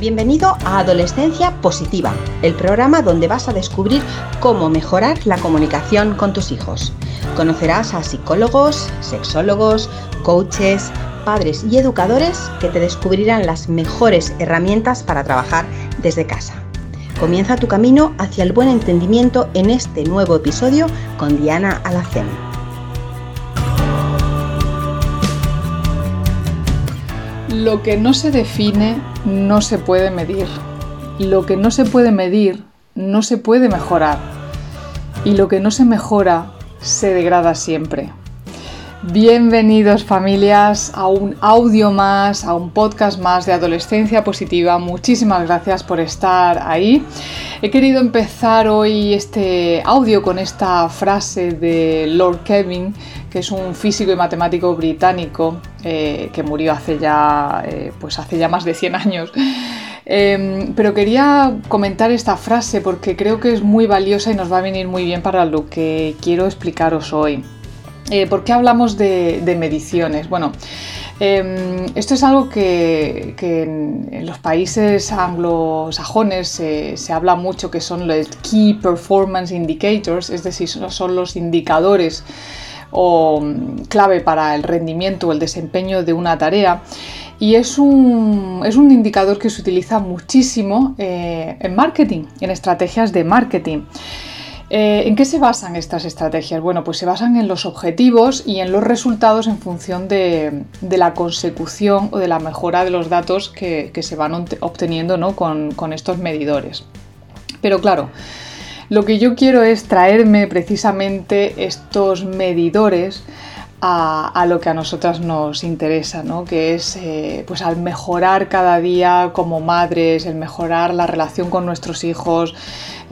Bienvenido a Adolescencia Positiva, el programa donde vas a descubrir cómo mejorar la comunicación con tus hijos. Conocerás a psicólogos, sexólogos, coaches, padres y educadores que te descubrirán las mejores herramientas para trabajar desde casa. Comienza tu camino hacia el buen entendimiento en este nuevo episodio con Diana Alacén. Lo que no se define no se puede medir. Lo que no se puede medir no se puede mejorar. Y lo que no se mejora se degrada siempre. Bienvenidos familias a un audio más, a un podcast más de adolescencia positiva. Muchísimas gracias por estar ahí. He querido empezar hoy este audio con esta frase de Lord Kevin, que es un físico y matemático británico eh, que murió hace ya, eh, pues hace ya más de 100 años. Em, pero quería comentar esta frase porque creo que es muy valiosa y nos va a venir muy bien para lo que quiero explicaros hoy. Eh, ¿Por qué hablamos de, mediciones? Bueno, em, esto es algo que, en, los países anglosajones se habla mucho, que son los Key Performance Indicators, es decir, son los indicadores o mm, clave para el rendimiento o el desempeño de una tarea. Y es un, indicador que se utiliza muchísimo eh, en marketing, en estrategias de marketing. Eh, ¿En qué se basan estas estrategias? Bueno, pues se basan en los objetivos y en los resultados en función de, la consecución o de la mejora de los datos que, se van obteniendo con, estos medidores. Pero claro, lo que yo quiero es traerme precisamente estos medidores a, lo que a nosotras nos interesa, ¿no? que es eh, pues al mejorar cada día como madres, el mejorar la relación con nuestros hijos,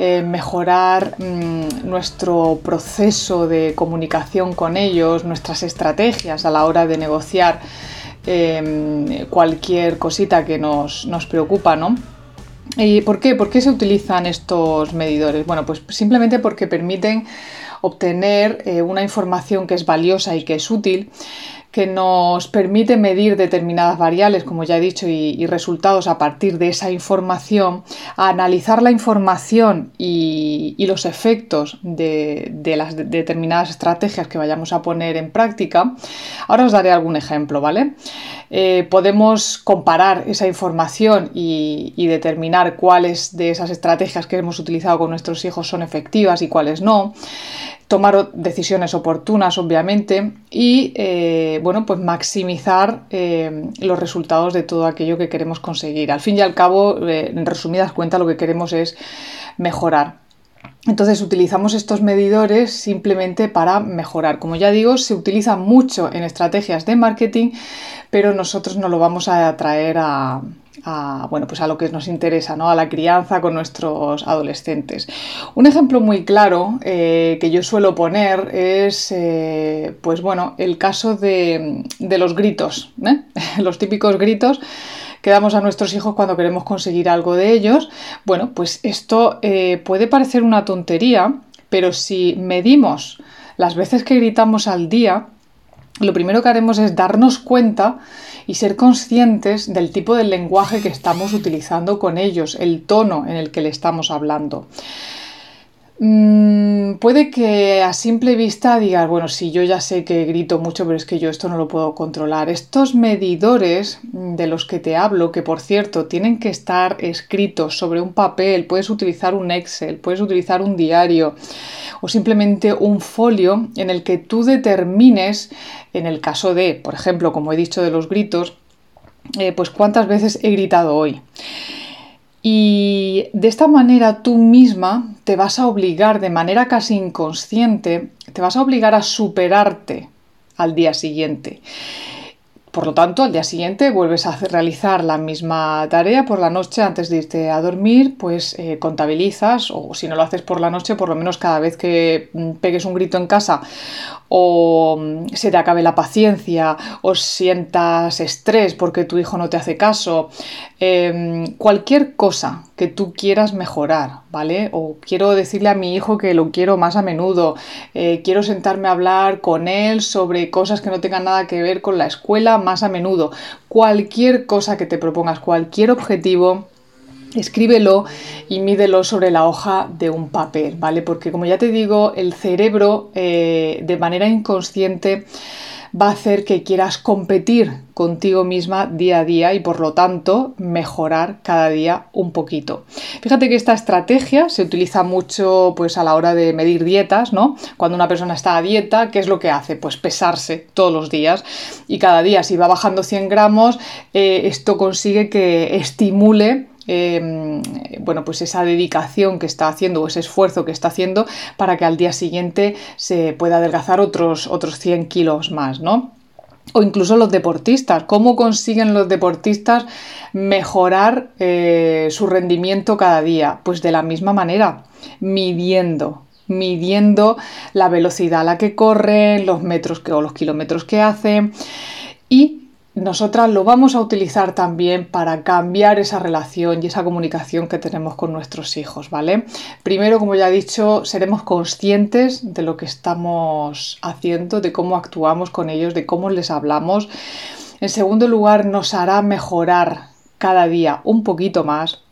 eh, mejorar mm, nuestro proceso de comunicación con ellos, nuestras estrategias a la hora de negociar em, cualquier cosita que nos, preocupa, ¿no? ¿Y por qué? ¿Por qué se utilizan estos medidores? Bueno, pues simplemente porque permiten obtener eh, una información que es valiosa y que es útil que nos permite medir determinadas variables, como ya he dicho, y, resultados a partir de esa información, analizar la información y, los efectos de, las determinadas estrategias que vayamos a poner en práctica. Ahora os daré algún ejemplo, ¿vale? Eh, podemos comparar esa información y, determinar cuáles de esas estrategias que hemos utilizado con nuestros hijos son efectivas y cuáles no tomar decisiones oportunas, obviamente, y eh, bueno, pues maximizar eh, los resultados de todo aquello que queremos conseguir. Al fin y al cabo, eh, en resumidas cuentas, lo que queremos es mejorar. Entonces utilizamos estos medidores simplemente para mejorar. Como ya digo, se utiliza mucho en estrategias de marketing, pero nosotros no lo vamos a traer a, a, bueno, pues a lo que nos interesa, ¿no? a la crianza con nuestros adolescentes. Un ejemplo muy claro eh, que yo suelo poner es eh, pues bueno, el caso de, los gritos, ¿eh? los típicos gritos que damos a nuestros hijos cuando queremos conseguir algo de ellos. Bueno, pues esto puede parecer una tontería, pero si medimos las veces que gritamos al día, lo primero que haremos es darnos cuenta y ser conscientes del tipo de lenguaje que estamos utilizando con ellos, el tono en el que le estamos hablando. Mm, puede que a simple vista digas, bueno, sí, yo ya sé que grito mucho, pero es que yo esto no lo puedo controlar. Estos medidores de los que te hablo, que por cierto tienen que estar escritos sobre un papel, puedes utilizar un Excel, puedes utilizar un diario o simplemente un folio en el que tú determines, en el caso de, por ejemplo, como he dicho de los gritos, eh, pues cuántas veces he gritado hoy. Y de esta manera tú misma te vas a obligar de manera casi inconsciente, te vas a obligar a superarte al día siguiente. Por lo tanto, al día siguiente vuelves a realizar la misma tarea por la noche antes de irte a dormir, pues eh, contabilizas o si no lo haces por la noche, por lo menos cada vez que mm, pegues un grito en casa o mm, se te acabe la paciencia o sientas estrés porque tu hijo no te hace caso, em, cualquier cosa que tú quieras mejorar, ¿vale? O quiero decirle a mi hijo que lo quiero más a menudo, eh, quiero sentarme a hablar con él sobre cosas que no tengan nada que ver con la escuela más a menudo, cualquier cosa que te propongas, cualquier objetivo, escríbelo y mídelo sobre la hoja de un papel, ¿vale? Porque como ya te digo, el cerebro eh, de manera inconsciente va a hacer que quieras competir contigo misma día a día y por lo tanto mejorar cada día un poquito. Fíjate que esta estrategia se utiliza mucho pues a la hora de medir dietas, ¿no? Cuando una persona está a dieta, ¿qué es lo que hace? Pues pesarse todos los días y cada día si va bajando 100 gramos, eh, esto consigue que estimule Em, bueno, pues esa dedicación que está haciendo o ese esfuerzo que está haciendo para que al día siguiente se pueda adelgazar otros, otros 100 kilos más, ¿no? O incluso los deportistas. ¿Cómo consiguen los deportistas mejorar eh, su rendimiento cada día? Pues de la misma manera, midiendo, midiendo la velocidad a la que corren, los metros que, o los kilómetros que hacen y nosotras lo vamos a utilizar también para cambiar esa relación y esa comunicación que tenemos con nuestros hijos, ¿vale? Primero, como ya he dicho, seremos conscientes de lo que estamos haciendo, de cómo actuamos con ellos, de cómo les hablamos. En segundo lugar, nos hará mejorar cada día un poquito más.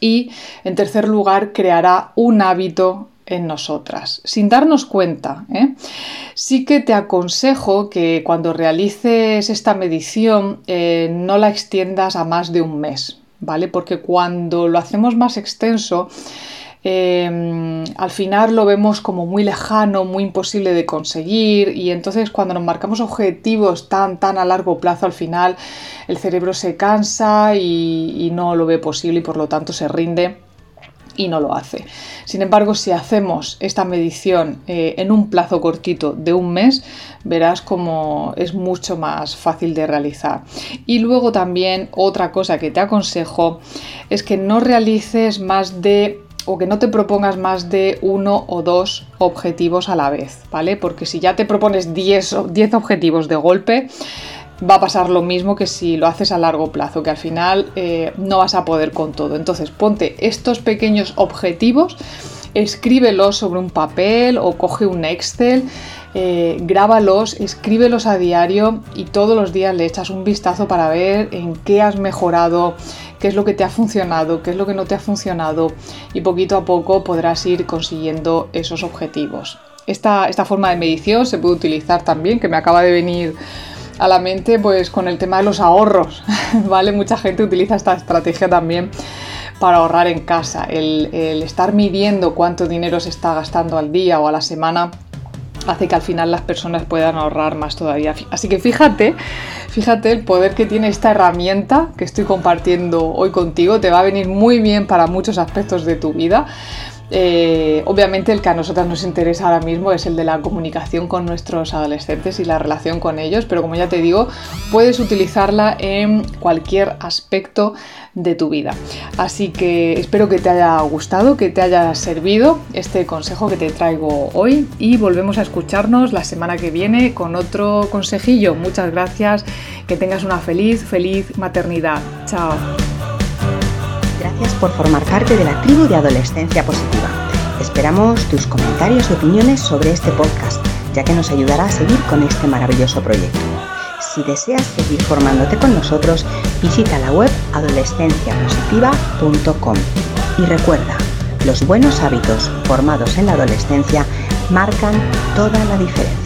Y en tercer lugar, creará un hábito en nosotras, sin darnos cuenta. ¿eh? Sí que te aconsejo que cuando realices esta medición eh, no la extiendas a más de un mes, ¿vale? Porque cuando lo hacemos más extenso, em, al final lo vemos como muy lejano, muy imposible de conseguir y entonces cuando nos marcamos objetivos tan, tan a largo plazo, al final el cerebro se cansa y no lo ve posible y por lo tanto se rinde y no lo hace. Sin embargo, si hacemos esta medición eh, en un plazo cortito de un mes, verás como es mucho más fácil de realizar. Y luego también otra cosa que te aconsejo es que no realices más de o que no te propongas más de uno o dos objetivos a la vez, ¿vale? Porque si ya te propones 10, 10 objetivos de golpe, va a pasar lo mismo que si lo haces a largo plazo, que al final eh, no vas a poder con todo. Entonces ponte estos pequeños objetivos, escríbelos sobre un papel o coge un Excel, eh, grábalos, escríbelos a diario y todos los días le echas un vistazo para ver en qué has mejorado, qué es lo que te ha funcionado, qué es lo que no te ha funcionado y poquito a poco podrás ir consiguiendo esos objetivos. Esta, esta forma de medición se puede utilizar también, que me acaba de venir a la mente pues con el tema de los ahorros, ¿vale? Mucha gente utiliza esta estrategia también para ahorrar en casa. El, estar midiendo cuánto dinero se está gastando al día o a la semana hace que al final las personas puedan ahorrar más todavía. Así que fíjate, fíjate el poder que tiene esta herramienta que estoy compartiendo hoy contigo. Te va a venir muy bien para muchos aspectos de tu vida. Eh, obviamente el que a nosotras nos interesa ahora mismo es el de la comunicación con nuestros adolescentes y la relación con ellos, pero como ya te digo, puedes utilizarla en cualquier aspecto de tu vida. Así que espero que te haya gustado, que te haya servido este consejo que te traigo hoy y volvemos a escucharnos la semana que viene con otro consejillo. Muchas gracias, que tengas una feliz, feliz maternidad. Chao. Gracias por formar parte de la tribu de Adolescencia Positiva. Esperamos tus comentarios y opiniones sobre este podcast, ya que nos ayudará a seguir con este maravilloso proyecto. Si deseas seguir formándote con nosotros, visita la web adolescenciapositiva.com. Y recuerda, los buenos hábitos formados en la adolescencia marcan toda la diferencia.